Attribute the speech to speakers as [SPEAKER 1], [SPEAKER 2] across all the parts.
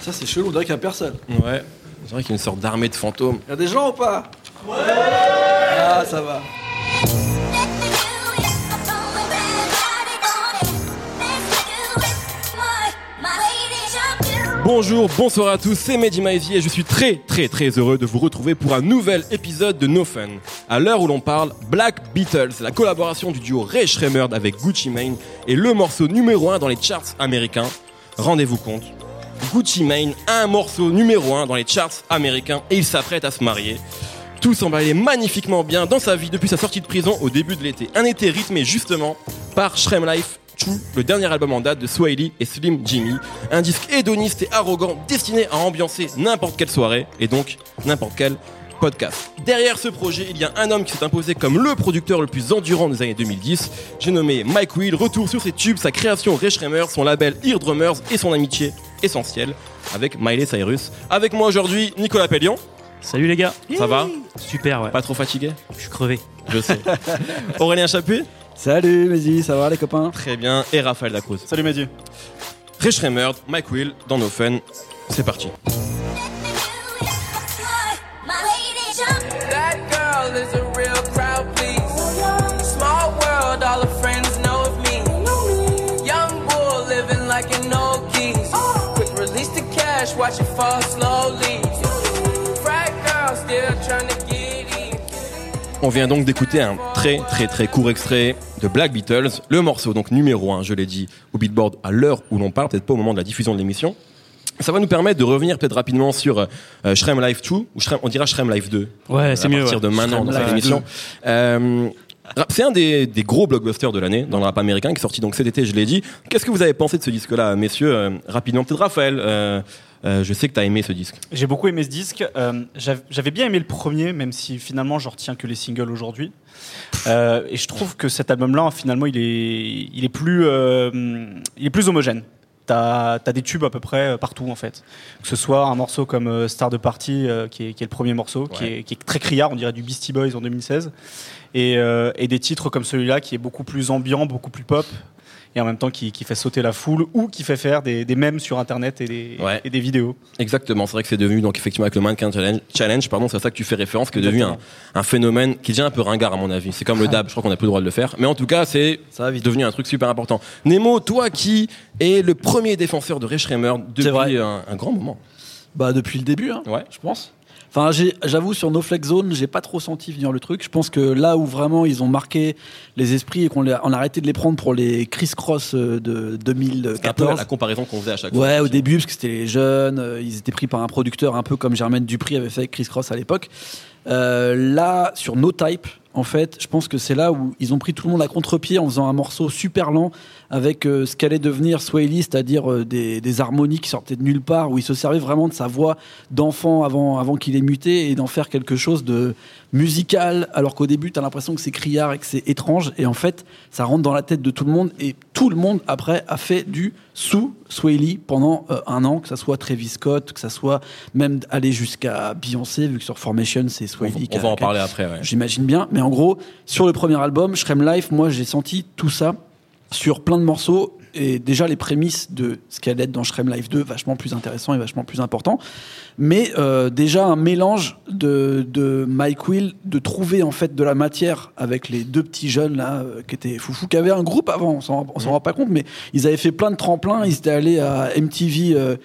[SPEAKER 1] Ça, c'est chelou, on dirait qu'il y a personne.
[SPEAKER 2] Ouais. C'est vrai qu'il y a une sorte d'armée de fantômes.
[SPEAKER 1] Y a des gens ou pas? Ouais Ah, ça va.
[SPEAKER 2] Bonjour, bonsoir à tous, c'est Mehdi Maizy et je suis très très très heureux de vous retrouver pour un nouvel épisode de No Fun. À l'heure où l'on parle, Black Beatles, la collaboration du duo Ray Shremmerd avec Gucci Mane est le morceau numéro 1 dans les charts américains. Rendez-vous compte, Gucci Mane un morceau numéro 1 dans les charts américains et il s'apprête à se marier. Tout semble aller magnifiquement bien dans sa vie depuis sa sortie de prison au début de l'été. Un été rythmé justement par Shrem Life 2, le dernier album en date de Swahili et Slim Jimmy. Un disque hédoniste et arrogant destiné à ambiancer n'importe quelle soirée et donc n'importe quel podcast. Derrière ce projet, il y a un homme qui s'est imposé comme le producteur le plus endurant des années 2010. J'ai nommé Mike Will, retour sur ses tubes, sa création Ray son label Ear Drummers et son amitié essentielle avec Miley Cyrus. Avec moi aujourd'hui, Nicolas Pellion.
[SPEAKER 3] Salut les gars.
[SPEAKER 2] Ça va
[SPEAKER 3] Super, ouais.
[SPEAKER 2] Pas trop fatigué
[SPEAKER 3] Je suis crevé.
[SPEAKER 2] Je sais. Aurélien Chapuis
[SPEAKER 1] Salut, Mehdi, ça va les copains?
[SPEAKER 2] Très bien. Et Raphaël Lacruz.
[SPEAKER 4] Salut Mehdi.
[SPEAKER 2] Ray Schremer, Mike Will, dans nos fun. C'est parti.
[SPEAKER 5] Watch it fall slowly. Frat girl still trying to get in.
[SPEAKER 2] On vient donc d'écouter un très très très court extrait de Black Beatles, le morceau donc numéro 1, je l'ai dit, au Beatboard à l'heure où l'on parle, peut-être pas au moment de la diffusion de l'émission. Ça va nous permettre de revenir peut-être rapidement sur euh, Shrem Life 2, ou Shrem- on dira Shrem Life 2.
[SPEAKER 3] Ouais, c'est
[SPEAKER 2] à
[SPEAKER 3] mieux,
[SPEAKER 2] partir
[SPEAKER 3] ouais.
[SPEAKER 2] de maintenant dans cette émission. Euh, c'est un des, des gros blockbusters de l'année dans le rap américain qui est sorti donc cet été, je l'ai dit. Qu'est-ce que vous avez pensé de ce disque-là, messieurs euh, Rapidement, peut-être Raphaël. Euh, je sais que tu as aimé ce disque.
[SPEAKER 4] J'ai beaucoup aimé ce disque. Euh, j'av- J'avais bien aimé le premier, même si finalement je retiens que les singles aujourd'hui. Euh, et je trouve que cet album-là, finalement, il est, il est plus, il est plus homogène. T'as as des tubes à peu près partout en fait. Que ce soit un morceau comme Star de Party, qui, est, qui est le premier morceau, qui, est, qui est très criard, on dirait du Beastie Boys en 2016. Et, et des titres comme celui-là qui est beaucoup plus ambiant, beaucoup plus pop. Et en même temps qui, qui fait sauter la foule ou qui fait faire des, des mèmes sur internet et des,
[SPEAKER 2] Ouais.
[SPEAKER 4] et des vidéos.
[SPEAKER 2] Exactement, c'est vrai que c'est devenu donc effectivement avec le Mannequin Challenge, challenge pardon, c'est à ça que tu fais référence, qui est devenu un, un phénomène qui devient un peu ringard à mon avis. C'est comme le dab, je crois qu'on n'a plus le droit de le faire, mais en tout cas c'est
[SPEAKER 1] Ça va vite.
[SPEAKER 2] devenu un truc super important. Nemo, toi qui es le premier défenseur de Ray Schremer depuis un, un grand moment.
[SPEAKER 1] Bah, depuis le début, hein,
[SPEAKER 2] Ouais.
[SPEAKER 1] je pense. Enfin, j'avoue, sur No Flex Zone, j'ai pas trop senti venir le truc. Je pense que là où vraiment ils ont marqué les esprits et qu'on a- on a arrêté de les prendre pour les criss-cross euh, de
[SPEAKER 2] C'est un peu
[SPEAKER 1] 2014.
[SPEAKER 2] la comparaison qu'on faisait à chaque fois.
[SPEAKER 1] Ouais, au début, parce que c'était les jeunes, euh, ils étaient pris par un producteur un peu comme Germaine Dupri avait fait avec Chris Cross à l'époque. Euh, là, sur No Type, en fait, je pense que c'est là où ils ont pris tout le monde à contre-pied en faisant un morceau super lent avec euh, ce qu'allait devenir Swahili, c'est-à-dire euh, des, des harmonies qui sortaient de nulle part, où il se servait vraiment de sa voix d'enfant avant, avant qu'il ait muté et d'en faire quelque chose de musical, alors qu'au début, tu as l'impression que c'est criard et que c'est étrange, et en fait, ça rentre dans la tête de tout le monde, et tout le monde, après, a fait du sous Swahili pendant euh, un an, que ça soit Travis Scott, que ça soit même aller jusqu'à Beyoncé, vu que sur Formation, c'est
[SPEAKER 2] On,
[SPEAKER 1] Swahili. qui
[SPEAKER 2] on
[SPEAKER 1] a-
[SPEAKER 2] va en parler après. Ouais.
[SPEAKER 1] J'imagine bien. Mais en gros, sur le premier album, Shrem Life, moi, j'ai senti tout ça sur plein de morceaux. Et déjà, les prémices de ce qui allait être dans Shrem Life 2, vachement plus intéressant et vachement plus important. Mais euh, déjà, un mélange de, de Mike Will, de trouver en fait de la matière avec les deux petits jeunes là, euh, qui étaient foufou, qui avaient un groupe avant, on s'en on s'en rend pas compte, mais ils avaient fait plein de tremplins. Ils étaient allés à MTV. euh,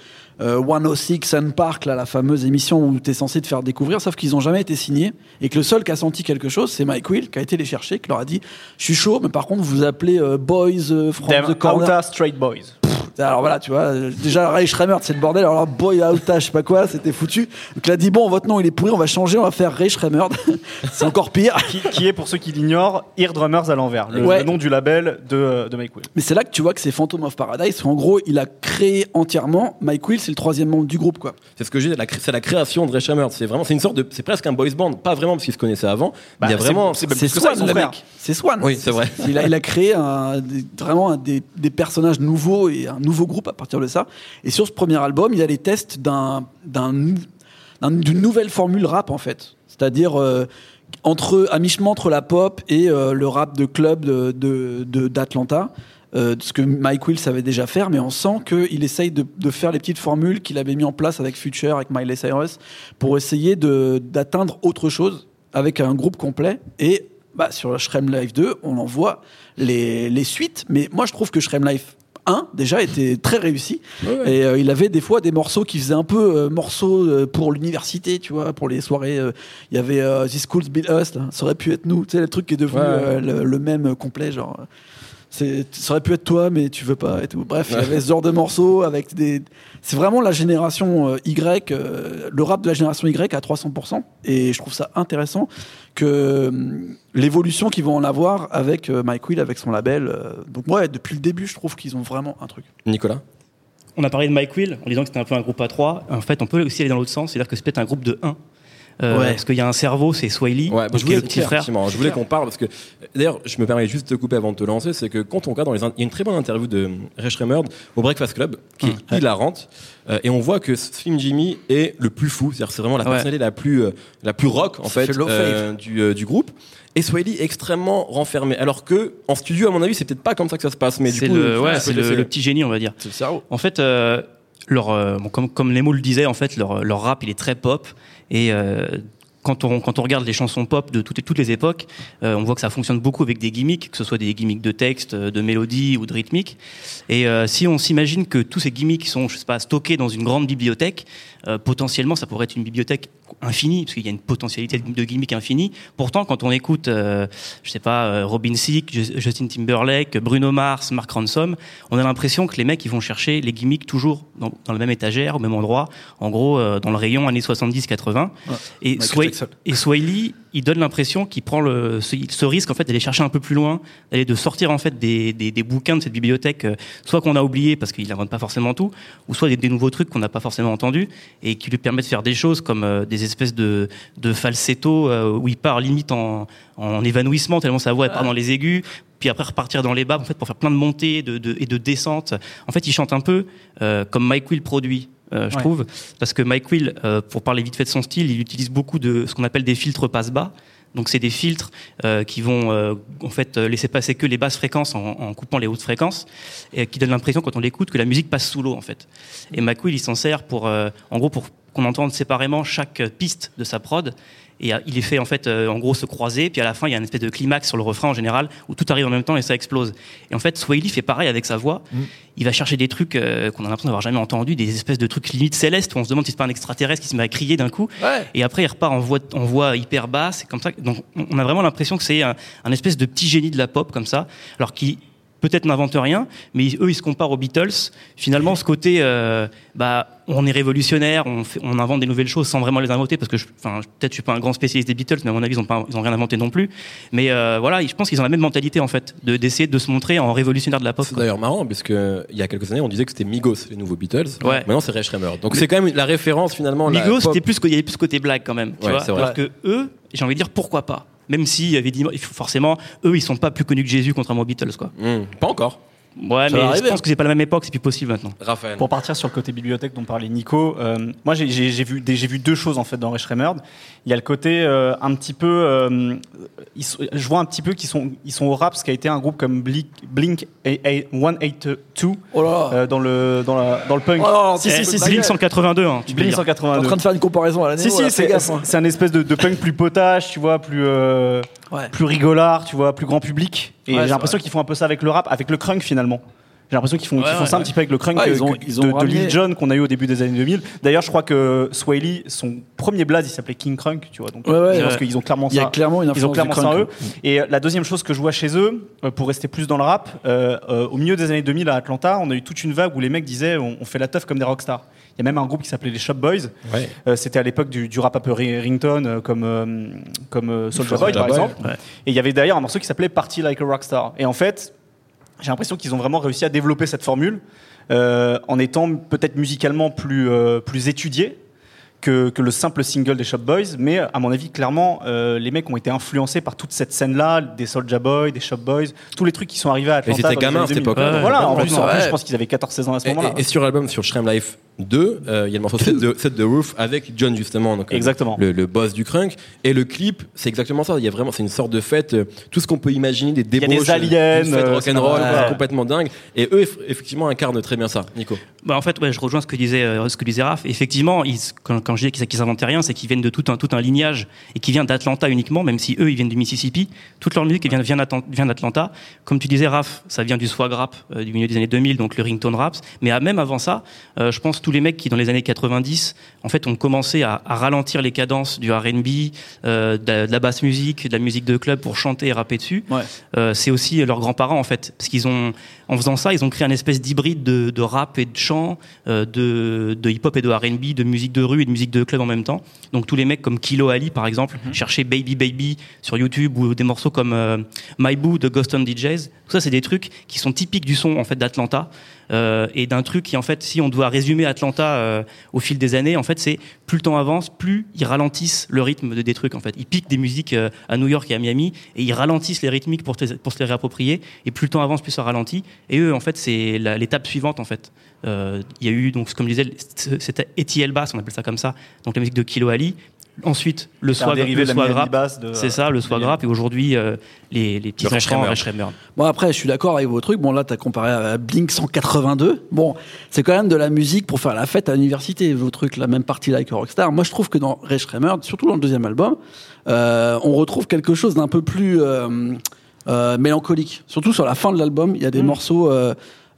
[SPEAKER 1] euh, 106 Sun Park, là, la fameuse émission où tu es censé te faire découvrir, sauf qu'ils ont jamais été signés et que le seul qui a senti quelque chose, c'est Mike Will qui a été les chercher, qui leur a dit Je suis chaud, mais par contre, vous vous appelez euh, Boys euh, from
[SPEAKER 4] Them
[SPEAKER 1] the Corner.
[SPEAKER 4] Straight Boys.
[SPEAKER 1] Alors voilà, tu vois, déjà Ray Schremer, c'est le bordel. Alors Boy Outa, je sais pas quoi, c'était foutu. Donc il a dit Bon, votre nom il est pourri, on va changer, on va faire Ray Schremer. c'est encore pire.
[SPEAKER 4] qui, qui est, pour ceux qui l'ignorent, Ear Drummers à l'envers, le,
[SPEAKER 1] Ouais.
[SPEAKER 4] le nom du label de, de Mike Will.
[SPEAKER 1] Mais c'est là que tu vois que c'est Phantom of Paradise. En gros, il a créé entièrement. Mike Will, c'est le troisième membre du groupe, quoi.
[SPEAKER 2] C'est ce que j'ai dit, c'est la création de Ray Schremer. C'est vraiment, c'est une sorte de, c'est presque un boys band, pas vraiment parce qu'ils se connaissaient avant. il y a
[SPEAKER 4] Bah,
[SPEAKER 2] vraiment,
[SPEAKER 4] c'est-
[SPEAKER 1] Swan, le mec. C'est Swan.
[SPEAKER 2] Oui, c'est vrai.
[SPEAKER 1] Il a, il a créé un, des- vraiment un des, des personnages nouveaux et un nouveau groupe à partir de ça. Et sur ce premier album, il y a les tests d'une nouvelle formule rap, en fait. C'est-à-dire euh, entre, à mi-chemin entre la pop et euh, le rap de club de, d'Atlanta. euh, ce que Mike Will savait déjà faire, mais on sent qu'il essaye de, faire les petites formules qu'il avait mis en place avec Future, avec Miley Cyrus, pour essayer d'atteindre autre chose avec un groupe complet. Et bah, sur Shrem Life 2, on en voit les, les suites, mais moi je trouve que Shrem Life 1 déjà était très réussi. Et euh, il avait des fois des morceaux qui faisaient un peu euh, morceaux euh, pour l'université tu vois pour les soirées il y avait This School's Build Us là. ça aurait pu être nous. Tu sais le truc qui est devenu
[SPEAKER 2] Ouais.
[SPEAKER 1] le, le même complet genre ça aurait pu être toi mais tu veux pas et tout bref il y avait ce genre de morceaux avec des c'est vraiment la génération euh, Y euh, le rap de la génération Y à 300% et je trouve ça intéressant que hum, l'évolution qu'ils vont en avoir avec euh, Mike Will avec son label euh, donc moi depuis le début je trouve qu'ils ont vraiment un truc
[SPEAKER 2] Nicolas?
[SPEAKER 3] On a parlé de Mike Will en disant que c'était un peu un groupe à trois. En fait, on peut aussi aller dans l'autre sens, c'est-à-dire que c'est peut-être un groupe de 1. Euh,
[SPEAKER 1] Ouais.
[SPEAKER 3] Parce qu'il y a un cerveau, c'est Swiley,
[SPEAKER 2] Ouais, bah, je
[SPEAKER 3] qui est
[SPEAKER 2] voulais,
[SPEAKER 3] le petit frère.
[SPEAKER 2] je voulais qu'on parle parce que d'ailleurs, je me permets juste de te couper avant de te lancer, c'est que quand on regarde dans les, in- il y a une très bonne interview de Ray Shremmerd au Breakfast Club qui est hilarante euh, et on voit que Slim Jimmy est le plus fou, c'est-à-dire c'est vraiment la
[SPEAKER 3] Ouais.
[SPEAKER 2] personnalité la plus euh, la plus rock en fait euh, du, euh, du groupe. Et Swiley extrêmement renfermé, alors que en studio, à mon avis, c'est peut-être pas comme ça que ça se passe. Mais du
[SPEAKER 3] C'est
[SPEAKER 2] coup,
[SPEAKER 3] le, ouais, c'est le, petit génie, on va dire.
[SPEAKER 1] c'est le cerveau
[SPEAKER 3] En fait, euh, leur, euh, bon, comme, comme Nemo le disait, en fait, leur, leur rap, il est très pop. Et euh, quand, on, quand on regarde les chansons pop de toutes, toutes les époques, euh, on voit que ça fonctionne beaucoup avec des gimmicks, que ce soit des gimmicks de texte, euh, de mélodie ou de rythmique. Et euh, si on s'imagine que tous ces gimmicks sont, je sais pas, stockés dans une grande bibliothèque, euh, potentiellement, ça pourrait être une bibliothèque infinie, parce qu'il y a une potentialité de gimmicks infinie. Pourtant, quand on écoute, euh, je sais pas, euh, Robin Thicke, Ju- Justin Timberlake, Bruno Mars, Mark Ransom, on a l'impression que les mecs ils vont chercher les gimmicks toujours dans, dans la même étagère, au même endroit, en gros euh, dans le rayon années 70-80. Et, Sway, et Swaley, il donne l'impression qu'il prend le, ce, ce risque en fait d'aller chercher un peu plus loin, d'aller de sortir en fait des, des, des bouquins de cette bibliothèque, soit qu'on a oublié parce qu'il n'invente pas forcément tout, ou soit des, des nouveaux trucs qu'on n'a pas forcément entendus et qui lui permettent de faire des choses comme euh, des espèces de, de falsetto euh, où il part limite en, en évanouissement tellement sa voix elle part dans les aigus puis après repartir dans les bas en fait pour faire plein de montées de, de- et de descentes en fait il chante un peu euh, comme Mike Will produit euh, je
[SPEAKER 4] Ouais.
[SPEAKER 3] trouve parce que Mike Will euh, pour parler vite fait de son style il utilise beaucoup de ce qu'on appelle des filtres passe-bas donc c'est des filtres euh, qui vont euh, en fait euh, laisser passer que les basses fréquences en, coupant les hautes fréquences et qui donnent l'impression quand on l'écoute que la musique passe sous l'eau en fait. Et McQuill il s'en sert pour en gros pour qu'on entende séparément chaque piste de sa prod et euh, il les fait en fait euh, en gros se croiser puis à la fin il y a une espèce de climax sur le refrain en général où tout arrive en même temps et ça explose. Et en fait Swaley fait pareil avec sa voix. Il va chercher des trucs euh, qu'on a l'impression d'avoir jamais entendu, des espèces de trucs limite célestes où on se demande si c'est pas un extraterrestre qui se met à crier d'un coup.
[SPEAKER 1] Ouais.
[SPEAKER 3] Et après, il repart en voix, en voix hyper basse. et comme ça. Donc, on on a vraiment l'impression que c'est un, un espèce de petit génie de la pop, comme ça. Alors qui peut-être n'invente rien, mais eux, ils se comparent aux Beatles. Finalement, ce côté, euh, bah, on est révolutionnaire, on, fait- on invente des nouvelles choses sans vraiment les inventer, parce que, peut-être je suis pas un grand spécialiste des Beatles, mais à mon avis, ils ont pas, ils ont rien inventé non plus. Mais euh, voilà, je pense qu'ils ont la même mentalité en fait, de d'essayer de se montrer en révolutionnaire de la pop.
[SPEAKER 2] C'est d'ailleurs marrant, puisque il y a quelques années, on disait que c'était Migos, les nouveaux Beatles.
[SPEAKER 3] Ouais.
[SPEAKER 2] Maintenant, c'est Ray. Donc, c'est quand même la référence finalement.
[SPEAKER 3] Migos, c'était plus, il y avait plus ce côté blague quand même. Tu
[SPEAKER 2] Ouais,
[SPEAKER 3] vois
[SPEAKER 2] c'est vrai.
[SPEAKER 3] Alors que eux, j'ai envie de dire pourquoi pas? Même si évidemment, forcément, eux, ils sont pas plus connus que Jésus contrairement aux Beatles, quoi.
[SPEAKER 2] Hmm, pas encore.
[SPEAKER 3] Ouais,
[SPEAKER 1] Ça
[SPEAKER 3] mais je pense
[SPEAKER 1] hein.
[SPEAKER 3] que c'est pas la même époque, c'est plus possible maintenant.
[SPEAKER 2] Raphaël.
[SPEAKER 4] Pour partir sur le côté bibliothèque dont parlait Nico, euh, moi j'ai- vu, deux choses en fait dans Ray Shremmerd. Il y a le côté euh, un petit peu, euh, ils je vois un petit peu qu'ils sont, ils sont au rap, ce qui a été un groupe comme Blink, Blink 182
[SPEAKER 1] Oh là là.
[SPEAKER 4] euh, dans le dans la dans le punk.
[SPEAKER 1] Oh,
[SPEAKER 4] si si si, si.
[SPEAKER 3] Blink 182, hein,
[SPEAKER 4] Blink
[SPEAKER 3] dire.
[SPEAKER 1] T'es en
[SPEAKER 4] 182.
[SPEAKER 1] train de faire une comparaison à l'année
[SPEAKER 4] Si si, c'est c'est un espèce de, de punk plus potage, tu vois, plus euh,
[SPEAKER 1] Ouais.
[SPEAKER 4] plus rigolard, tu vois, plus grand public. Et
[SPEAKER 1] Ouais,
[SPEAKER 4] j'ai l'impression qu'ils font un peu ça avec le rap, avec le crunk finalement. J'ai l'impression qu'ils font,
[SPEAKER 3] ouais,
[SPEAKER 4] ça un petit peu avec le crunk
[SPEAKER 1] Ouais,
[SPEAKER 4] que-
[SPEAKER 1] ils ont-
[SPEAKER 4] que-
[SPEAKER 1] ils ont
[SPEAKER 4] de, Lil Jon qu'on a eu au début des années 2000. D'ailleurs, je crois que Swaley, son premier blaze, il s'appelait King Crunk, tu vois. Donc,
[SPEAKER 1] Ouais, ouais,
[SPEAKER 4] je pense qu'ils ont clairement
[SPEAKER 1] Il y a
[SPEAKER 4] ça.
[SPEAKER 1] clairement une
[SPEAKER 4] Ils ont
[SPEAKER 1] influence
[SPEAKER 4] clairement
[SPEAKER 1] du
[SPEAKER 4] ça eux. Et euh, la deuxième chose que je vois chez eux, euh, pour rester plus dans le rap, euh, euh, au milieu des années 2000 à Atlanta, on a eu toute une vague où les mecs disaient on, on fait la teuf comme des rockstars. Il y a même un groupe qui s'appelait les Shop Boys.
[SPEAKER 2] Ouais.
[SPEAKER 4] Euh, C'était à l'époque du, du rap un peu ri- ringtone, euh, comme, euh, comme euh, Soulja Boy par
[SPEAKER 2] Boy.
[SPEAKER 4] exemple.
[SPEAKER 3] Ouais.
[SPEAKER 4] Et il y avait d'ailleurs un morceau qui s'appelait Party Like a Rockstar. Et en fait, j'ai l'impression qu'ils ont vraiment réussi à développer cette formule euh, en étant peut-être musicalement plus, plus étudiés que, que le simple single des Shop Boys, mais à mon avis, clairement, euh, les mecs ont été influencés par toute cette scène-là, des Soulja Boy, des Shop Boys, tous les trucs qui sont arrivés à Atlanta.
[SPEAKER 2] ils étaient
[SPEAKER 4] dans les
[SPEAKER 2] gamins à cette
[SPEAKER 4] 2000.
[SPEAKER 2] époque-là.
[SPEAKER 4] Voilà, en
[SPEAKER 1] Ouais,
[SPEAKER 4] plus, en plus,
[SPEAKER 1] ouais.
[SPEAKER 4] je pense qu'ils avaient 14-16 ans à ce
[SPEAKER 2] Et,
[SPEAKER 4] moment-là.
[SPEAKER 2] et- et sur l'album, sur Shrem Life 2, euh, il y a le morceau Set the, Set the Roof avec John justement, donc, euh,
[SPEAKER 4] Exactement.
[SPEAKER 2] le, le boss du crunk. Et le clip, c'est exactement ça. Il y a vraiment, c'est une sorte de fête, euh, tout ce qu'on peut imaginer, des
[SPEAKER 4] a des
[SPEAKER 2] débauches,
[SPEAKER 4] aliens,
[SPEAKER 2] une fête rock'n'roll,
[SPEAKER 4] c'est
[SPEAKER 2] complètement dingue. Et eux, eff- effectivement, incarnent très bien ça. Nico.
[SPEAKER 3] Bah en fait, ouais, je rejoins ce que disait euh, ce que disait Raph. Effectivement, ils, quand, quand je dis qu'ils inventaient rien, c'est qu'ils viennent de tout un tout un lignage et qui vient d'Atlanta uniquement, même si eux ils viennent du Mississippi. Toute leur musique vient vient d'Atlan- vient d'Atlanta. Comme tu disais, Raph, ça vient du swag rap euh, du milieu des années 2000, donc le ringtone raps. Mais à- même avant ça, euh, je pense tous les mecs qui dans les années 90, en fait, ont commencé à, à ralentir les cadences du R&B, euh, de, la, de la basse musique, de la musique de club pour chanter et rapper dessus.
[SPEAKER 1] Ouais.
[SPEAKER 3] Euh, c'est aussi leurs grands-parents en fait, parce qu'ils ont, en faisant ça, ils ont créé un espèce d'hybride de, de rap et de chant, euh, de, de hip-hop et de R&B, de musique de rue et de musique de club en même temps. Donc tous les mecs comme Kilo Ali par exemple, cherchaient Baby Baby sur YouTube ou des morceaux comme euh, My Boo de Ghost on DJs. Tout ça, c'est des trucs qui sont typiques du son en fait d'Atlanta euh, et d'un truc qui en fait, si on doit résumer Atlanta euh, au fil des années, en fait, c'est plus le temps avance, plus ils ralentissent le rythme de des trucs. En fait, ils piquent des musiques euh, à New York et à Miami et ils ralentissent les rythmiques pour, se les réapproprier. Et plus le temps avance, plus ça ralentit. Et eux, en fait, c'est l'étape suivante. En fait, il y a eu donc, comme je disais, c'était Etiel Bass, on appelle ça comme ça. Donc la musique de Kilo Ali. Ensuite, le swag,
[SPEAKER 4] dérivé
[SPEAKER 3] le
[SPEAKER 4] de la
[SPEAKER 3] swag
[SPEAKER 4] Miami
[SPEAKER 3] rap.
[SPEAKER 4] Bass de-
[SPEAKER 3] C'est ça, le
[SPEAKER 4] de-
[SPEAKER 3] rap. Et aujourd'hui, euh, les, les petits
[SPEAKER 2] Le
[SPEAKER 3] enfants.
[SPEAKER 1] Bon après, je suis d'accord avec vos trucs. Bon là, t'as comparé à Blink 182. Bon, c'est quand même de la musique pour faire la fête à l'université. Vos trucs, la même partie là avec Rockstar. Moi, je trouve que dans Ray Schremer, surtout dans le deuxième album, euh, on retrouve quelque chose d'un peu plus euh, euh, mélancolique. Surtout sur la fin de l'album, il y a des morceaux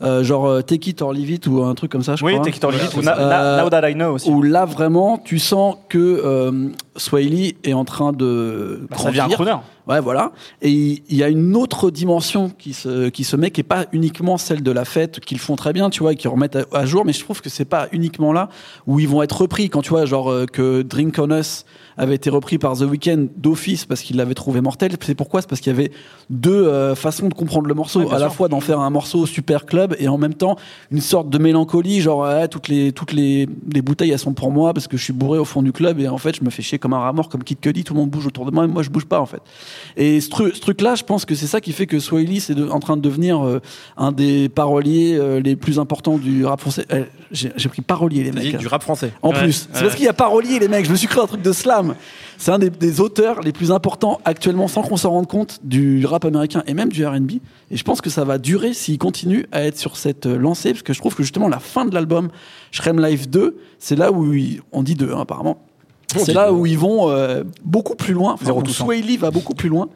[SPEAKER 1] euh, genre euh, Take It or Leave It ou un truc comme ça. Je
[SPEAKER 4] Oui,
[SPEAKER 1] crois.
[SPEAKER 4] Take It or Leave It, ou
[SPEAKER 1] Euh,
[SPEAKER 4] Now That I Know aussi.
[SPEAKER 1] Où là vraiment, tu sens que euh, Swahili est en train de
[SPEAKER 4] Bah, ça devient un crooner.
[SPEAKER 1] Ouais, voilà. Et il y a une autre dimension qui se, qui se met, qui est pas uniquement celle de la fête, qu'ils font très bien, tu vois, et qui remettent à, à jour, mais je trouve que c'est pas uniquement là où ils vont être repris. Quand tu vois, genre, euh, que Drink on Us avait été repris par The Weeknd d'office parce qu'il l'avait trouvé mortel. C'est pourquoi? C'est parce qu'il y avait deux euh, façons de comprendre le morceau.
[SPEAKER 4] Ouais,
[SPEAKER 1] à la fois d'en faire un morceau super club et en même temps une sorte de mélancolie, genre, toutes les, toutes les, les bouteilles, elles sont pour moi parce que je suis bourré au fond du club et en fait, je me fais chier comme un rat mort, comme Kid Cudi, tout le monde bouge autour de moi et moi, je bouge pas, en fait. Et ce, tru- ce truc-là, je pense que c'est ça qui fait que Swahili, c'est en train de devenir euh, un des paroliers euh, les plus importants du rap français. J'ai pris parolier, les mecs.
[SPEAKER 2] Du rap français.
[SPEAKER 1] En
[SPEAKER 3] Ouais,
[SPEAKER 1] plus, c'est
[SPEAKER 3] ouais.
[SPEAKER 1] parce qu'il y a parolier, les mecs. Je me suis créé un truc de slam. C'est un des, des auteurs les plus importants actuellement, sans qu'on s'en rende compte, du rap américain et même du R&B. Et je pense que ça va durer s'il continue à être sur cette euh, lancée, parce que je trouve que justement la fin de l'album Shrem Life 2, c'est là où on dit deux hein, apparemment.
[SPEAKER 2] On
[SPEAKER 1] C'est là où ils vont euh, beaucoup plus loin. Enfin,
[SPEAKER 4] cent.
[SPEAKER 1] Swahili va beaucoup plus loin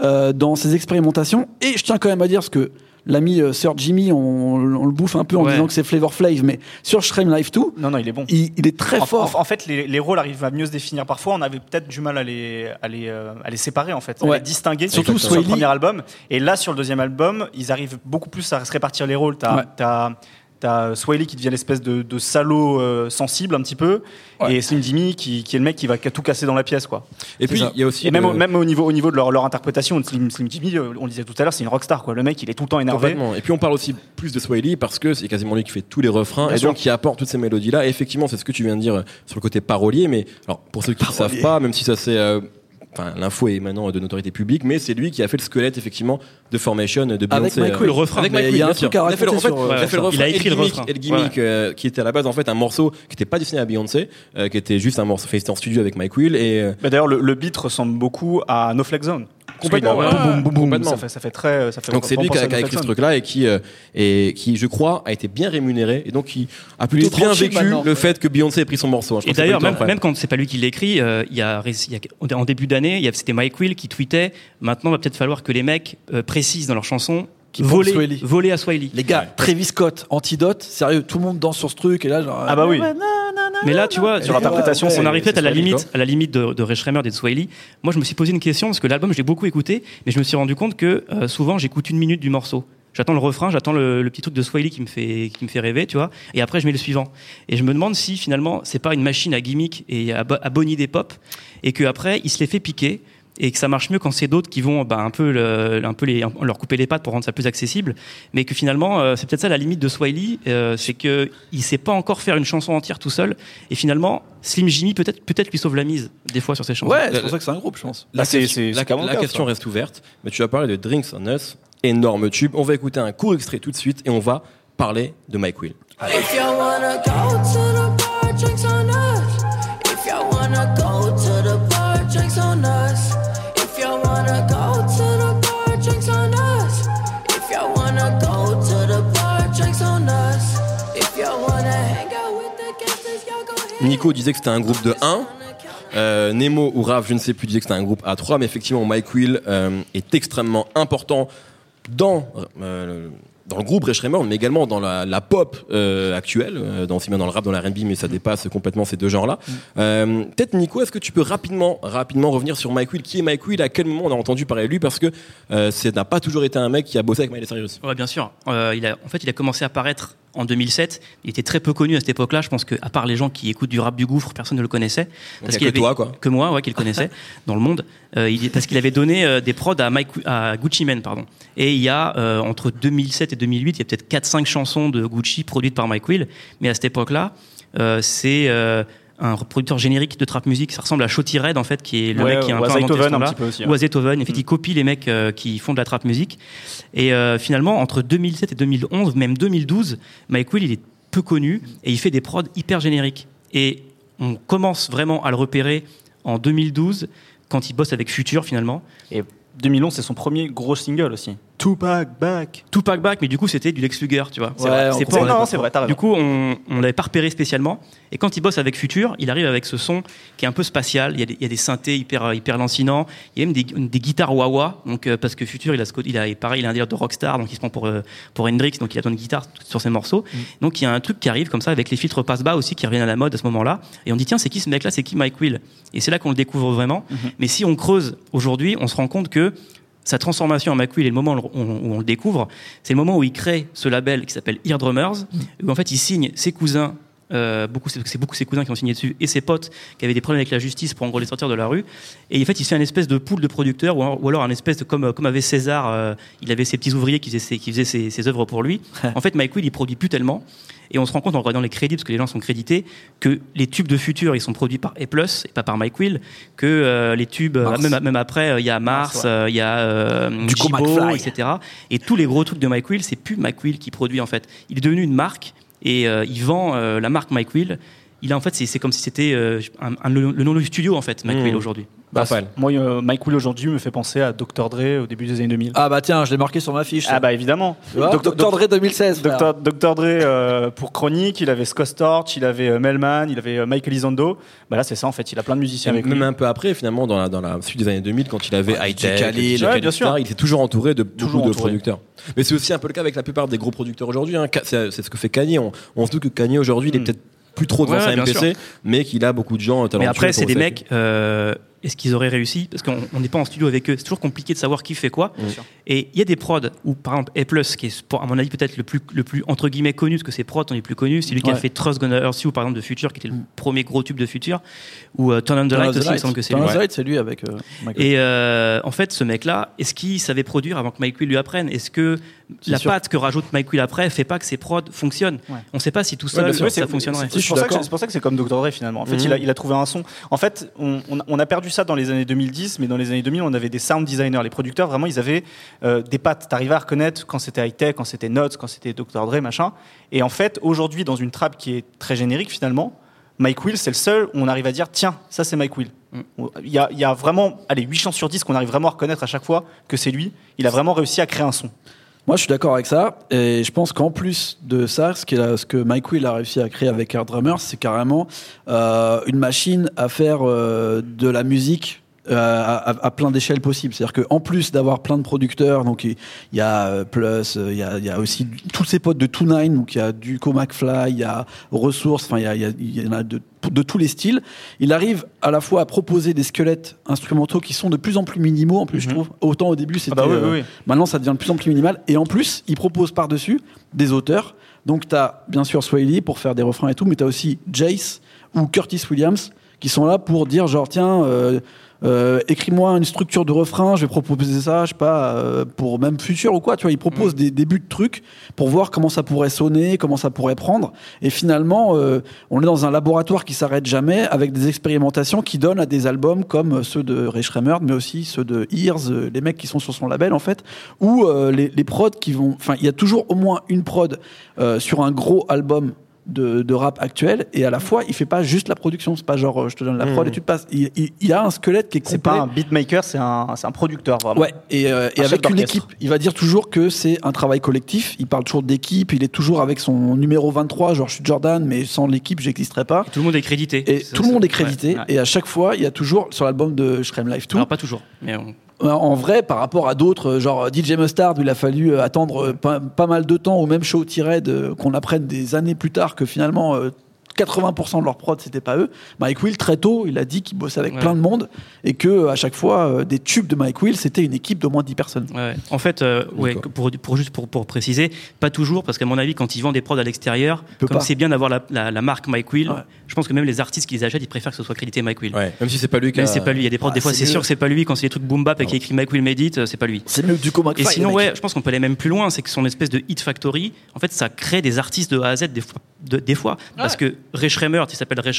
[SPEAKER 1] euh, dans ses expérimentations. Et je tiens quand même à dire ce que l'ami euh, Sir Jimmy, on, on le bouffe un peu en
[SPEAKER 3] Ouais.
[SPEAKER 1] disant que c'est Flavor Flav, mais sur Shrem Life 2,
[SPEAKER 4] Non, non, il est bon.
[SPEAKER 1] il, il est très
[SPEAKER 4] En,
[SPEAKER 1] fort.
[SPEAKER 4] en- en fait, les, les rôles arrivent à mieux se définir. Parfois, on avait peut-être du mal à les, à les, euh, à les séparer, en fait, à
[SPEAKER 1] Ouais.
[SPEAKER 4] les distinguer.
[SPEAKER 1] Surtout
[SPEAKER 4] sur le premier album. Et là, sur le deuxième album, ils arrivent beaucoup plus à se répartir les rôles. T'as
[SPEAKER 1] Ouais.
[SPEAKER 4] t'as- t'as Swahili qui devient l'espèce de, de salaud euh, sensible un petit peu,
[SPEAKER 1] Ouais.
[SPEAKER 4] et Slim Jimmy qui, qui est le mec qui va tout casser dans la pièce, quoi.
[SPEAKER 2] Et puis, il y a aussi.
[SPEAKER 4] Et même,
[SPEAKER 2] le-
[SPEAKER 4] au- même au niveau, au niveau de leur, leur interprétation, Slim, Slim Jimmy, euh, on le disait tout à l'heure, c'est une rockstar, quoi. Le mec, il est tout le temps énervé.
[SPEAKER 2] Complètement. Et puis on parle aussi plus de Swahili parce que c'est quasiment lui qui fait tous les refrains
[SPEAKER 4] Bien
[SPEAKER 2] et
[SPEAKER 4] sûr.
[SPEAKER 2] donc qui apporte toutes ces mélodies là. Et effectivement, c'est ce que tu viens de dire euh, sur le côté parolier. Mais alors pour ceux qui ne savent pas, même si ça c'est euh, Enfin, l'info est maintenant de notoriété publique, mais c'est lui qui a fait le squelette effectivement de Formation de Beyoncé.
[SPEAKER 1] Avec Mike
[SPEAKER 2] euh,
[SPEAKER 1] Will.
[SPEAKER 3] Le refrain.
[SPEAKER 2] Avec Mike
[SPEAKER 1] il a
[SPEAKER 2] fait le refrain, il a
[SPEAKER 3] euh,
[SPEAKER 2] refrain
[SPEAKER 3] il a écrit le
[SPEAKER 2] gimmick,
[SPEAKER 3] refrain.
[SPEAKER 2] et le gimmick euh, qui était à la base en fait un morceau qui n'était pas destiné à Beyoncé, euh, qui était juste un morceau fait en studio avec Mike Will et euh,
[SPEAKER 4] Bah, D'ailleurs, le, le beat ressemble beaucoup à No Flex Zone.
[SPEAKER 2] Complètement, ouais.
[SPEAKER 4] boum, boum, boum, boum,
[SPEAKER 2] Complètement.
[SPEAKER 4] Ça fait, ça fait très. Ça fait
[SPEAKER 2] donc c'est lui qui a, écrit ce truc-là et qui euh, et qui je crois a été bien rémunéré et donc qui a plutôt bien vécu
[SPEAKER 1] maintenant.
[SPEAKER 2] le fait que Beyoncé ait pris son morceau. hein. Je
[SPEAKER 3] Et d'ailleurs, même, quand c'est pas lui qui l'écrit, euh, il y a, il y a- en début d'année, il y a- c'était Mike Will qui tweetait Maintenant, il va peut-être falloir que les mecs euh, précisent dans leurs chansons voler, voler à Swahili.
[SPEAKER 1] Les gars, Travis Scott, Antidote, sérieux, tout le monde danse sur ce truc et là genre.
[SPEAKER 4] Ah bah oui.
[SPEAKER 3] Mais là, tu vois,
[SPEAKER 4] Sur l'interprétation,
[SPEAKER 3] on arrive peut-être à la limite, à la limite de, de Ray Schremer et de Swahili. Moi, je me suis posé une question parce que l'album, je l'ai beaucoup écouté, mais je me suis rendu compte que euh, souvent, j'écoute une minute du morceau. J'attends le refrain, j'attends le, le petit truc de Swahili qui me fait qui me fait rêver, tu vois. Et après, je mets le suivant. Et je me demande si finalement, c'est pas une machine à gimmick et à, bo- à bonnie des pop, et que après, il se les fait piquer. Et que ça marche mieux quand c'est d'autres qui vont bah, un peu, le- un peu les, leur couper les pattes pour rendre ça plus accessible, mais que finalement euh, c'est peut-être ça la limite de Swiley, euh, c'est que il sait pas encore faire une chanson entière tout seul, et finalement Slim Jimmy peut-être peut-être lui sauve la mise des fois sur ses chansons.
[SPEAKER 1] Ouais, c'est pour ça que c'est un groupe, je pense.
[SPEAKER 2] La,
[SPEAKER 4] c'est-
[SPEAKER 2] question-
[SPEAKER 4] c'est-
[SPEAKER 2] la- question
[SPEAKER 4] ça.
[SPEAKER 2] reste ouverte, mais tu as parlé de Drinks on Us, énorme tube. On va écouter un court extrait tout de suite et on va parler de Mike Will.
[SPEAKER 5] If y'all wanna go to the bar, drinks on us.
[SPEAKER 2] Nico disait que c'était un groupe de 1. Euh, Nemo ou Raph, je ne sais plus, disait que c'était un groupe à 3, mais effectivement, Mike Will euh, est extrêmement important dans, euh, dans le groupe Schremer, mais également dans la, la pop euh, actuelle, euh, dans, aussi bien dans le rap, dans la R&B, mais ça dépasse complètement ces deux genres-là. Euh, Peut-être Nico, est-ce que tu peux rapidement, rapidement revenir sur Mike Will? Qui est Mike Will? À quel moment on a entendu parler de lui? Parce que euh, ça n'a pas toujours été un mec qui a bossé avec Miley Cyrus.
[SPEAKER 3] Ouais, bien sûr. Euh, il a, en fait, il a commencé à apparaître en 2007. Il était très peu connu à cette époque-là. Je pense que, à part les gens qui écoutent du rap du gouffre, personne ne le connaissait.
[SPEAKER 2] a
[SPEAKER 3] qu'il
[SPEAKER 2] que toi, quoi.
[SPEAKER 3] Que moi, ouais, qui le connaissait dans le monde. Euh, il, parce qu'il avait donné euh, des prods à, Mike, à Gucci Mane, pardon. Et il y a euh, entre 2007 et 2008, il y a peut-être 4-5 chansons de Gucci produites par Mike Will. Mais à cette époque-là, c'est un producteur générique de trap music. Ça ressemble à Shotty Red, en fait, qui est le
[SPEAKER 4] Ouais,
[SPEAKER 3] mec qui a un
[SPEAKER 4] ou
[SPEAKER 3] peu inventé ce nom-là.
[SPEAKER 4] peu aussi, ouais.
[SPEAKER 3] En fait, il copie les mecs euh, qui font de la trap music. Et euh, finalement, entre 2007 et 2011, même 2012, Mike Will, il est peu connu et il fait des prods hyper génériques. Et on commence vraiment à le repérer en 2012 quand il bosse avec Future finalement.
[SPEAKER 4] Et 2011, c'est son premier gros single aussi. Tupac Back.
[SPEAKER 3] Tupac Back, mais du coup c'était du Lex Luger, tu vois.
[SPEAKER 1] Ouais,
[SPEAKER 3] vrai. C'est
[SPEAKER 1] comprend.
[SPEAKER 3] pas-
[SPEAKER 4] non, c'est vrai, t'as raison.
[SPEAKER 3] Du coup, on, on l'avait pas repéré spécialement. Et quand il bosse avec Future, il arrive avec ce son qui est un peu spatial. Il y a des, il y a des synthés hyper, hyper lancinants. Il y a même des, des guitares wah-wah. Donc, euh, parce que Future, il a, il a, pareil, il a un délire de rockstar. Donc, il se prend pour, euh, pour Hendrix. Donc, il a besoin de guitare sur ses morceaux. Donc, il y a un truc qui arrive comme ça avec les filtres passe-bas aussi qui reviennent à la mode à ce moment-là. Et on dit, tiens, c'est qui ce mec-là? C'est qui Mike Will? Et c'est là qu'on le découvre vraiment. Mais si on creuse aujourd'hui, on se rend compte que sa transformation en McQueen et le moment où on, où on le découvre, c'est le moment où il crée ce label qui s'appelle Ear Drummers, où en fait il signe ses cousins. Euh, beaucoup, c'est beaucoup ses cousins qui ont signé dessus et ses potes qui avaient des problèmes avec la justice pour en gros les sortir de la rue. Et en fait, il se fait une espèce de pool de producteurs ou alors, ou alors un espèce de comme comme avait César, euh, il avait ses petits ouvriers qui faisaient ses, qui faisaient ses, ses œuvres pour lui. en fait, Mike Will il produit plus tellement. Et on se rend compte en regardant les crédits, parce que les gens sont crédités, que les tubes de futur, ils sont produits par A+, et pas par Mike Will, que euh, les tubes, même, même après, euh, il y a Mars,
[SPEAKER 4] ouais.
[SPEAKER 3] euh, il y a euh,
[SPEAKER 1] Du McFly.
[SPEAKER 3] etc. Et tous les gros trucs de Mike Will, c'est plus Mike Will qui produit en fait. Il est devenu une marque et euh, il vend euh, la marque Mike Will. Il a en fait, c'est comme si c'était euh, le, nom du studio en fait, Mike
[SPEAKER 2] Mmh.
[SPEAKER 3] Will aujourd'hui.
[SPEAKER 4] Bah, moi, euh, Mike Will aujourd'hui me fait penser à Dr. Dre au début des années 2000.
[SPEAKER 1] Ah bah tiens, je l'ai marqué sur ma fiche.
[SPEAKER 4] Ah bah évidemment.
[SPEAKER 1] Vois,
[SPEAKER 4] Dr.
[SPEAKER 1] Dr. Dre 2016. frère.
[SPEAKER 4] Dr. Dr. Dre euh, pour Chronique, il avait Scott Storch, il avait euh, Melman, il avait Michael Elizondo. Bah là c'est ça en fait, il a plein de musiciens avec
[SPEAKER 2] même
[SPEAKER 4] lui.
[SPEAKER 2] un peu après, finalement, dans la, dans la suite des années 2000, quand il avait
[SPEAKER 1] Ouais,
[SPEAKER 2] High Tech. DJ
[SPEAKER 4] Ouais, bien sûr.
[SPEAKER 2] etc., il était toujours entouré de beaucoup
[SPEAKER 4] Toujours
[SPEAKER 2] de
[SPEAKER 4] entouré.
[SPEAKER 2] producteurs. Mais c'est aussi un peu le cas avec la plupart des gros producteurs aujourd'hui. hein. C'est ce que fait Kanye. On, on se doute que Kanye aujourd'hui, il est
[SPEAKER 4] Mm.
[SPEAKER 2] peut-être plus trop devant
[SPEAKER 3] Ouais,
[SPEAKER 2] sa MPC, mais qu'il a beaucoup de gens talentueux.
[SPEAKER 3] Mais après, c'est des mecs. euh, Est-ce qu'ils auraient réussi? Parce qu'on on n'est pas en studio avec eux. C'est toujours compliqué de savoir qui fait quoi. Et il y a des prods où, par exemple, A+, qui est, pour- à mon avis, peut-être le plus, le plus entre guillemets connu, parce que ses prods sont les plus connus. C'est lui qui a fait Trust Gonna Earth You, par exemple, de Future, qui était le premier gros tube de Future. Ou euh, Turn on the
[SPEAKER 1] Turn
[SPEAKER 3] Light
[SPEAKER 1] on the
[SPEAKER 3] aussi, il me semble que c'est
[SPEAKER 1] Turn
[SPEAKER 3] lui.
[SPEAKER 1] on the Light, c'est lui avec. euh.
[SPEAKER 3] Et euh, en fait, ce mec-là, est-ce qu'il savait produire avant que Mike Will lui apprenne? Est-ce que la
[SPEAKER 1] sûr.
[SPEAKER 3] patte que rajoute Mike Will après fait pas que ses prods fonctionnent
[SPEAKER 4] Ouais.
[SPEAKER 3] On ne sait pas si tout seul.
[SPEAKER 4] Ouais,
[SPEAKER 3] ça
[SPEAKER 4] c'est-
[SPEAKER 3] fonctionnerait.
[SPEAKER 4] C'est pour, ça que c'est- c'est pour ça que c'est comme Dr. Dre finalement. En fait,
[SPEAKER 2] Mhm.
[SPEAKER 4] il, a, il a trouvé un son. En fait, on, on a- on a perdu ça dans les années 2010, mais dans les années 2000, on avait des sound designers. Les producteurs, vraiment, ils avaient euh, des pattes. T'arrivais à reconnaître quand c'était high-tech, quand c'était Notes, quand c'était Dr. Dre, machin. Et en fait, aujourd'hui, dans une trap qui est très générique finalement, Mike Will, c'est le seul où on arrive à dire tiens, ça c'est Mike Will.
[SPEAKER 3] Mm.
[SPEAKER 4] Il y, a, il y a vraiment, allez, 8 chances sur 10 qu'on arrive vraiment à reconnaître à chaque fois que c'est lui. Il a vraiment réussi à créer un son.
[SPEAKER 1] Moi, je suis d'accord avec ça. Et je pense qu'en plus de ça, ce, que Mike Will a réussi à créer avec Air Drummers, c'est carrément euh, une machine à faire euh, de la musique. Euh, à, plein d'échelles possibles. C'est-à-dire qu'en plus d'avoir plein de producteurs, donc il y a euh, Plus, euh, il y a, il y a aussi tous ses potes de Two Nine, donc il y a Duco McFly, il y a Ressources, enfin il y, a- en a de, de tous les styles. Il arrive à la fois à proposer des squelettes instrumentaux qui sont de plus en plus minimaux, en plus je
[SPEAKER 4] Mhm.
[SPEAKER 1] trouve. Autant au début c'était
[SPEAKER 4] Ah bah oui,
[SPEAKER 1] euh,
[SPEAKER 4] oui, oui.
[SPEAKER 1] Maintenant, ça devient de plus en plus minimal. Et en plus, il propose par-dessus des auteurs. Donc, tu as bien sûr Swaley pour faire des refrains et tout, mais tu as aussi Jace ou Curtis Williams qui sont là pour dire genre tiens. euh, euh, écris-moi une structure de refrain, je vais proposer ça, je sais pas, euh, pour même futur ou quoi, tu vois, ils proposent des débuts de trucs pour voir comment ça pourrait sonner, comment ça pourrait prendre, et finalement, euh, on est dans un laboratoire qui s'arrête jamais avec des expérimentations qui donnent à des albums comme ceux de Ray Schremer, mais aussi ceux de Ears, euh, les mecs qui sont sur son label en fait, ou euh, les, les prods qui vont, enfin, il y a toujours au moins une prod euh, sur un gros album de, de rap actuel et à la fois il fait pas juste la production c'est pas genre euh, je te donne la prod
[SPEAKER 2] Mhm.
[SPEAKER 1] et tu te passes il, il- il a un squelette qui est
[SPEAKER 4] C'est pas un beatmaker, c'est un, c'est un producteur vraiment.
[SPEAKER 1] Ouais, et, euh, et
[SPEAKER 4] Un chef
[SPEAKER 1] avec une équipe. Il va dire toujours que c'est un travail collectif. Il parle toujours d'équipe. Il est toujours avec son numéro 23, genre je suis Jordan, mais sans l'équipe, j'existerais pas.
[SPEAKER 3] Tout le monde est crédité.
[SPEAKER 1] Et
[SPEAKER 3] Ça,
[SPEAKER 1] tout le monde est crédité.
[SPEAKER 4] ouais.
[SPEAKER 1] Et à chaque fois, il y a toujours sur l'album de Shrem Live 2.
[SPEAKER 3] Alors pas toujours, mais on-
[SPEAKER 1] En vrai, par rapport à d'autres, euh, genre DJ Mustard, où il a fallu euh, attendre euh, pas, mal de temps, ou même Show euh, qu'on apprenne des années plus tard que finalement euh, 80% de leur prod, c'était pas eux. Mike Will, très tôt, il a dit qu'il bossait avec
[SPEAKER 3] Ouais.
[SPEAKER 1] plein de monde et que euh, à chaque fois, euh, des tubes de Mike Will, c'était une équipe d'au moins 10 personnes.
[SPEAKER 3] Ouais. En fait, euh, ouais, pour, pour juste pour, pour préciser, pas toujours, parce qu'à mon avis, quand ils vendent des prods à l'extérieur, comme c'est bien d'avoir la, la, la marque Mike Will,
[SPEAKER 1] Ouais.
[SPEAKER 3] je pense que même les artistes qui les achètent, ils préfèrent que ce soit crédité Mike Will.
[SPEAKER 2] Ouais, même si c'est pas lui qui
[SPEAKER 3] Même c'est pas lui, il y a des prods,
[SPEAKER 1] Ah,
[SPEAKER 3] des fois
[SPEAKER 1] c'est
[SPEAKER 3] sûr que c'est pas lui, quand c'est des trucs boom bap et qu'il y a écrit Mike Will made it, euh, c'est pas lui.
[SPEAKER 1] C'est mieux du McFly.
[SPEAKER 3] Et sinon, ouais, je pense qu'on peut aller même plus loin, c'est que son espèce de hit factory, en fait, ça crée des artistes de A à Z des fois. de- des fois parce que Ray il s'appelle Ray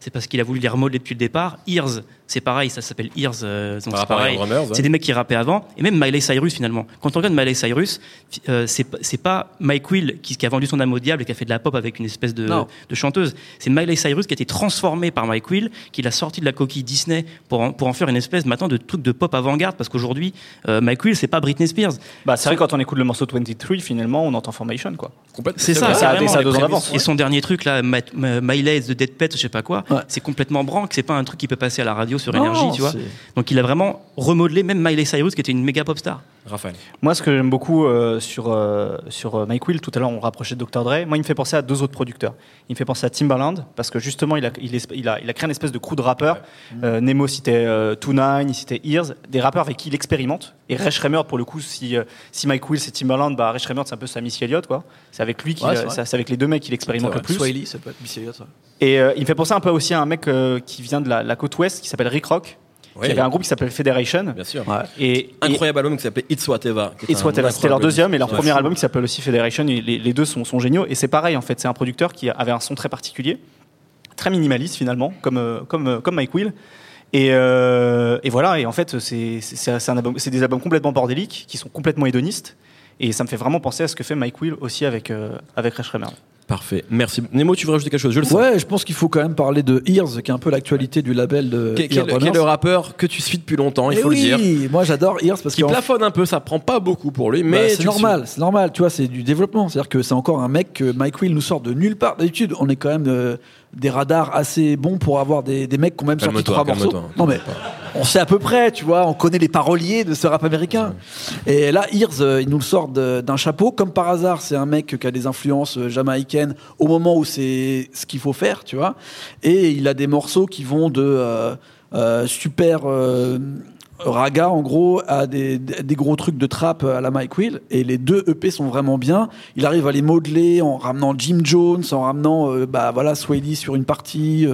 [SPEAKER 3] c'est parce qu'il a voulu les remodeler depuis le départ. Ears, c'est pareil, ça s'appelle Ears, euh, donc c'est pareil.
[SPEAKER 2] Iron Drummers, ouais.
[SPEAKER 3] C'est des mecs qui rappaient avant, et même Miley Cyrus finalement. Quand on regarde Miley Cyrus, euh, c'est pas- c'est pas Mike Will qui, qui a vendu son âme au diable et qui a fait de la pop avec une espèce de, chanteuse. C'est Miley Cyrus qui a été transformé par Mike Will, qui l'a sorti de la coquille Disney pour en, pour en faire une espèce maintenant de truc de pop avant-garde, parce qu'aujourd'hui, euh, Mike Will, c'est pas Britney Spears.
[SPEAKER 4] Bah, c'est vrai, quand on écoute le morceau 23, finalement, on entend Formation, quoi.
[SPEAKER 3] C'est ça,
[SPEAKER 4] ça a
[SPEAKER 3] vraiment
[SPEAKER 4] des- ça a deux ans d'avance.
[SPEAKER 3] Et son dernier truc là, Ma- Ma- Miley the Dead Pet, je sais pas quoi,
[SPEAKER 1] Ouais.
[SPEAKER 3] c'est complètement branque, c'est pas un truc qui peut passer à la radio sur
[SPEAKER 1] Non,
[SPEAKER 3] énergie, tu vois. Donc il a vraiment remodelé même Miley Cyrus qui était une méga pop star.
[SPEAKER 2] Raphaël.
[SPEAKER 4] Moi, ce que j'aime beaucoup euh, sur, euh, sur euh, Mike Will, tout à l'heure, on rapprochait de Dr. Dre. Moi, il me fait penser à deux autres producteurs. Il me fait penser à Timbaland, parce que justement, il a, il, est- il a, il a créé une espèce de crew de rappeurs. Euh, Nemo citait Two Nine, il citait Ears, des rappeurs avec qui il expérimente. Et Ray Shremerd, pour le coup, si, si Mike Will c'est Timbaland, bah, c'est un peu sa Missy Elliott, quoi. C'est avec lui,
[SPEAKER 1] Ouais, c'est
[SPEAKER 4] avec les deux mecs qu'il expérimente le plus.
[SPEAKER 1] Swahili, ça peut être Missy Elliott.
[SPEAKER 4] Et il me fait penser un peu aussi à un mec qui vient de la, la côte ouest, qui s'appelle Rick Rock,
[SPEAKER 2] Ouais,
[SPEAKER 4] qui avait un groupe qui s'appelle Federation.
[SPEAKER 2] bien sûr.
[SPEAKER 4] Et, et-
[SPEAKER 2] Incroyable album qui s'appelait It's Whatever. un
[SPEAKER 4] soit c'était leur deuxième et leur premier album qui s'appelle aussi Federation. les, les deux sont, sont géniaux. Et c'est pareil en fait, c'est un producteur qui avait un son très particulier, très minimaliste finalement, comme, euh, comme, euh, comme Mike Will. Et, euh, et voilà, et en fait, c'est album- des albums complètement bordéliques, qui sont complètement hédonistes. Et ça me fait vraiment penser à ce que fait Mike Will aussi avec, euh, avec.
[SPEAKER 2] Parfait. Merci. Nemo, tu veux rajouter quelque chose? Je le sens.
[SPEAKER 1] Ouais, je pense qu'il faut quand même parler de Ears, qui est un peu l'actualité du label de
[SPEAKER 2] quel est le rappeur que tu suis depuis longtemps, il
[SPEAKER 1] Eh
[SPEAKER 2] faut
[SPEAKER 1] oui,
[SPEAKER 2] le dire.
[SPEAKER 1] Moi, j'adore Ears parce
[SPEAKER 2] Qui
[SPEAKER 1] que
[SPEAKER 2] plafonne un peu, ça prend pas beaucoup pour lui,
[SPEAKER 1] Bah,
[SPEAKER 2] mais
[SPEAKER 1] c'est
[SPEAKER 2] tu le
[SPEAKER 1] normal, c'est normal, tu vois, c'est du développement. C'est-à-dire que c'est encore un mec que Mike Will nous sort de nulle part. D'habitude, on est quand même euh, des radars assez bons pour avoir des, des mecs qui ont même sorti trois morceaux. Non mais on sait à peu près, tu vois, on connaît les paroliers de ce rap américain. Et là, Ears, euh, il nous le sort d'un chapeau. Comme par hasard, c'est un mec qui a des influences euh, jamaïcaines au moment où c'est ce qu'il faut faire, tu vois. Et il a des morceaux qui vont de euh, euh, super raga, en gros, à des, gros trucs de trap à la Mike Will. Et les deux EP sont vraiment bien. Il arrive à les modeler en ramenant Jim Jones, en ramenant bah voilà Swaley sur une partie,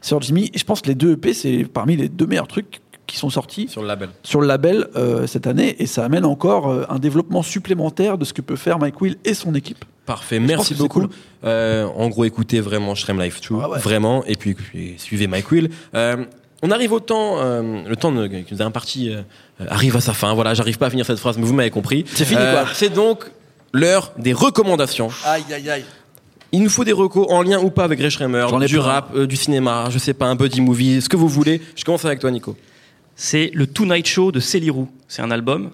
[SPEAKER 1] sur Jimmy. Et je pense que les deux EP, c'est parmi les deux meilleurs trucs qui sont sortis
[SPEAKER 2] Sur le label.
[SPEAKER 1] sur le label euh, cette année. Et ça amène encore euh, un développement supplémentaire de ce que peut faire Mike Will et son équipe.
[SPEAKER 2] Parfait, merci beaucoup.
[SPEAKER 1] cool.
[SPEAKER 2] Euh, en gros, écoutez vraiment Shrem Life 2,
[SPEAKER 1] Ah ouais.
[SPEAKER 2] vraiment, et puis, puis suivez Mike Will. Euh, on arrive au temps, euh, le temps de- qui nous a imparti euh, arrive à sa fin. Voilà, j'arrive pas à finir cette phrase, mais vous m'avez compris.
[SPEAKER 1] C'est fini, quoi.
[SPEAKER 2] C'est donc l'heure des recommandations.
[SPEAKER 1] Aïe, aïe, aïe.
[SPEAKER 2] Il nous faut des recos en lien ou pas avec Ray Schremer, du rap, euh, du cinéma, je sais pas, un buddy movie, ce que vous voulez. Je commence avec toi, Nico.
[SPEAKER 3] C'est le Tonight Show de Célirou. C'est un album.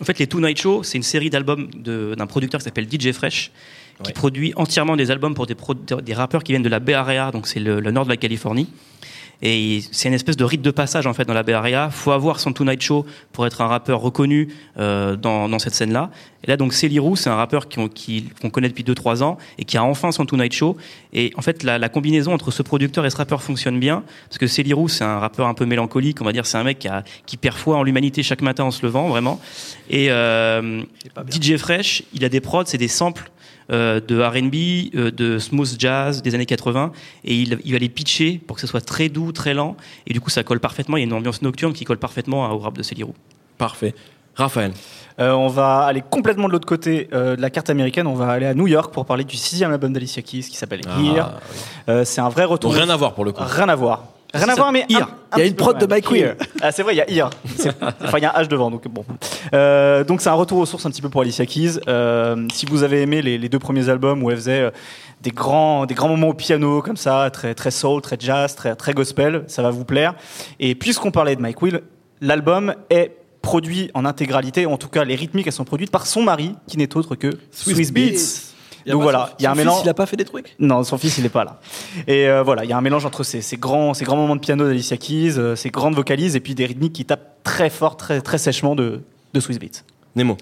[SPEAKER 3] En fait, les Tonight Show, c'est une série d'albums d'un producteur qui s'appelle DJ Fresh, qui
[SPEAKER 2] Ouais.
[SPEAKER 3] produit entièrement des albums pour des, pro- des rappeurs qui viennent de la Bay Area, donc c'est le, le nord de la Californie. Et c'est une espèce de rite de passage en fait dans la Bay Area. Faut avoir son Tonight Show pour être un rappeur reconnu euh, dans, dans cette scène-là. Et là donc Célirou, c'est un rappeur qui- qu'on connaît depuis 2-3 ans et qui a enfin son Tonight Show. Et en fait la, la combinaison entre ce producteur et ce rappeur fonctionne bien parce que Célirou c'est un rappeur un peu mélancolique, on va dire c'est un mec qui, a, qui perd foi en l'humanité chaque matin en se levant vraiment. Et euh, DJ Fresh, il a des prods, c'est des samples euh, de R&B, euh, de smooth jazz des années 80, et il, il va les pitcher pour que ce soit très doux, très lent, et du coup ça colle parfaitement. Il y a une ambiance nocturne qui colle parfaitement au rap de Célirou.
[SPEAKER 2] Parfait. Raphaël.
[SPEAKER 4] Euh, on va aller complètement de l'autre côté euh, de la carte américaine. On va aller à New York pour parler du sixième album d'Alicia Keys qui s'appelle Here.
[SPEAKER 2] Ah, oui.
[SPEAKER 4] Euh, c'est un vrai retour.
[SPEAKER 2] Donc rien à voir pour le coup.
[SPEAKER 4] Rien à voir. Rien à voir, mais
[SPEAKER 1] Il y a une prod de. Mike Will.
[SPEAKER 4] Here. Ah, c'est vrai, il y a Here. C'est- Enfin, il y a un H devant, donc bon. Euh, donc c'est un retour aux sources un petit peu pour Alicia Keys. Euh, si vous avez aimé les, les deux premiers albums où elle faisait euh, des grands, des grands moments au piano comme ça, très, très soul, très jazz, très, très gospel, ça va vous plaire. Et puisqu'on parlait de Mike Will, l'album est produit en intégralité, en tout cas les rythmiques elles sont produites par son mari, qui n'est autre que Swiss, Beats. Donc voilà,
[SPEAKER 1] son-
[SPEAKER 4] il y a un
[SPEAKER 1] son fils,
[SPEAKER 4] mélange.
[SPEAKER 1] Il a pas fait des trucs
[SPEAKER 4] Non, son fils, il n'est pas là. Et euh, voilà, il y a un mélange entre ces, ces grands, ces grands moments de piano d'Alicia Keys, euh, ces grandes vocalises, et puis des rythmiques qui tapent très fort, très, très sèchement de, de Swiss Beats.
[SPEAKER 2] Nemo.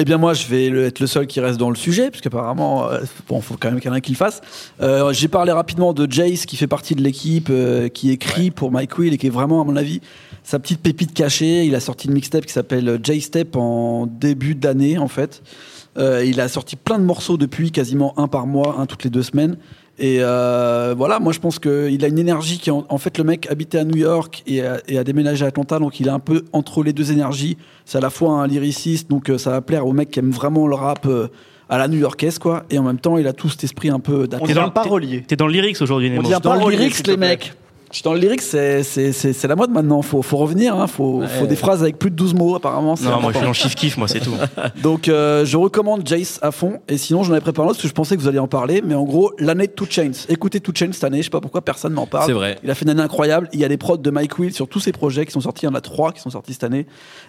[SPEAKER 1] Eh bien moi, je vais être le seul qui reste dans le sujet, parce qu'apparemment, euh, bon, faut quand même qu'il y en ait qui le fasse. Euh, J'ai parlé rapidement de Jace, qui fait partie de l'équipe, euh, qui écrit pour Mike Will et qui est vraiment, à mon avis, sa petite pépite cachée. Il a sorti une mixtape qui s'appelle J-Step en début d'année, en fait. Euh, il a sorti plein de morceaux depuis, quasiment un par mois, un toutes les deux semaines. Et euh, voilà, moi je pense qu'il a une énergie qui, en, en fait, le mec habitait à New York et a, et a déménagé à Atlanta, donc il est un peu entre les deux énergies. C'est à la fois un lyriciste, donc euh, ça va plaire aux mecs qui aiment vraiment le rap euh, à la new-yorkaise, quoi. Et en même temps, il a tout cet esprit un peu
[SPEAKER 4] On dit
[SPEAKER 3] dans
[SPEAKER 4] un
[SPEAKER 3] le-
[SPEAKER 4] parolier.
[SPEAKER 3] T'es dans le lyrics aujourd'hui, Nemo.
[SPEAKER 4] dit un
[SPEAKER 1] Dans le lyrics, les mecs. Je suis dans le lyrics, c'est c'est- c'est- c'est la mode maintenant. Faut, faut revenir, hein. faut, faut des phrases avec plus de 12 mots, apparemment. c'est
[SPEAKER 3] Non, moi je suis dans le chiff-kiff, moi c'est tout.
[SPEAKER 1] Donc euh, je recommande Jace à fond. Et sinon, j'en avais préparé un autre parce que je pensais que vous alliez en parler. Mais en gros, l'année de Two Chains. Écoutez Two Chains cette année. Je sais pas pourquoi personne n'en parle.
[SPEAKER 2] C'est vrai.
[SPEAKER 1] Il a fait une année incroyable. Il y a les prods de Mike Will sur tous ses projets qui sont sortis. Il y en a trois qui sont sortis cette année.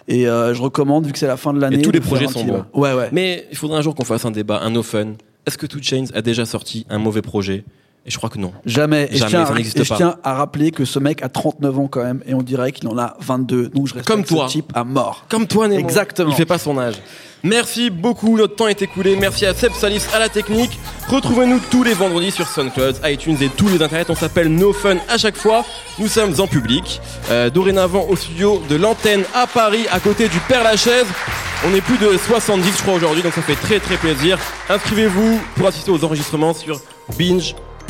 [SPEAKER 1] Et euh, je recommande, vu que c'est la fin de l'année.
[SPEAKER 2] Et tous les
[SPEAKER 1] de faire
[SPEAKER 2] projets sont bons.
[SPEAKER 1] Ouais, ouais.
[SPEAKER 2] Mais il faudrait un jour qu'on fasse un débat, un no fun. Est-ce que Two Chains a déjà sorti un mauvais projet? Et je crois que non.
[SPEAKER 1] Jamais. Et,
[SPEAKER 2] Jamais,
[SPEAKER 1] je, tiens
[SPEAKER 2] ça
[SPEAKER 1] à,
[SPEAKER 2] n'existe
[SPEAKER 1] et je
[SPEAKER 2] pas.
[SPEAKER 1] tiens à rappeler que ce mec a 39 ans quand même. Et on dirait qu'il en a 22. Donc je respecte
[SPEAKER 2] Comme toi.
[SPEAKER 1] ce type à mort.
[SPEAKER 2] Comme toi, Nemo.
[SPEAKER 1] Exactement.
[SPEAKER 2] Il fait pas son âge. Merci beaucoup, notre temps est écoulé. Merci à Seb Salis à la technique. Retrouvez-nous tous les vendredis sur SoundCloud, iTunes et tous les internets. On s'appelle No Fun à chaque fois. Nous sommes en public. Euh, dorénavant au studio de l'antenne à Paris, à côté du Père Lachaise. On est plus de 70, je crois, aujourd'hui, donc ça fait très très plaisir. Inscrivez-vous pour assister aux enregistrements sur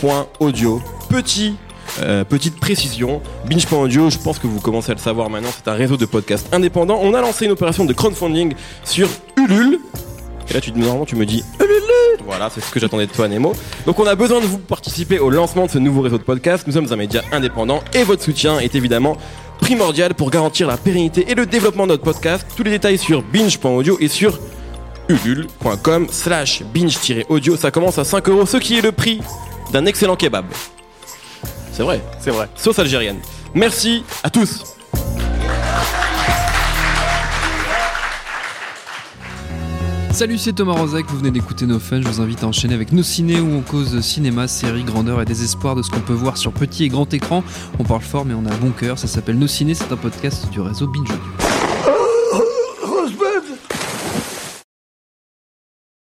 [SPEAKER 2] binge.audio. Petit euh, petite précision, Binge.audio, je pense que vous commencez à le savoir maintenant, c'est un réseau de podcasts indépendants. On a lancé une opération de crowdfunding sur Ulule. Et là, tu, normalement, tu me dis Ulule. Voilà, c'est ce que j'attendais de toi, Nemo. Donc, on a besoin de vous participer au lancement de ce nouveau réseau de podcasts. Nous sommes un média indépendant et votre soutien est évidemment primordial pour garantir la pérennité et le développement de notre podcast. Tous les détails sur binge.audio et sur ulule.com slash binge-audio. Ça commence à 5 euros, ce qui est le prix d'un excellent kebab. C'est vrai.
[SPEAKER 4] C'est vrai.
[SPEAKER 2] Sauce algérienne. Merci à tous.
[SPEAKER 6] Salut, c'est Thomas Rozek, vous venez d'écouter nos fun. Je vous invite à enchaîner avec nos ciné où on cause cinéma, série, grandeur et désespoir de ce qu'on peut voir sur petit et grand écran. On parle fort, mais on a bon cœur. Ça s'appelle Nos ciné, c'est un podcast du réseau Binge Audio.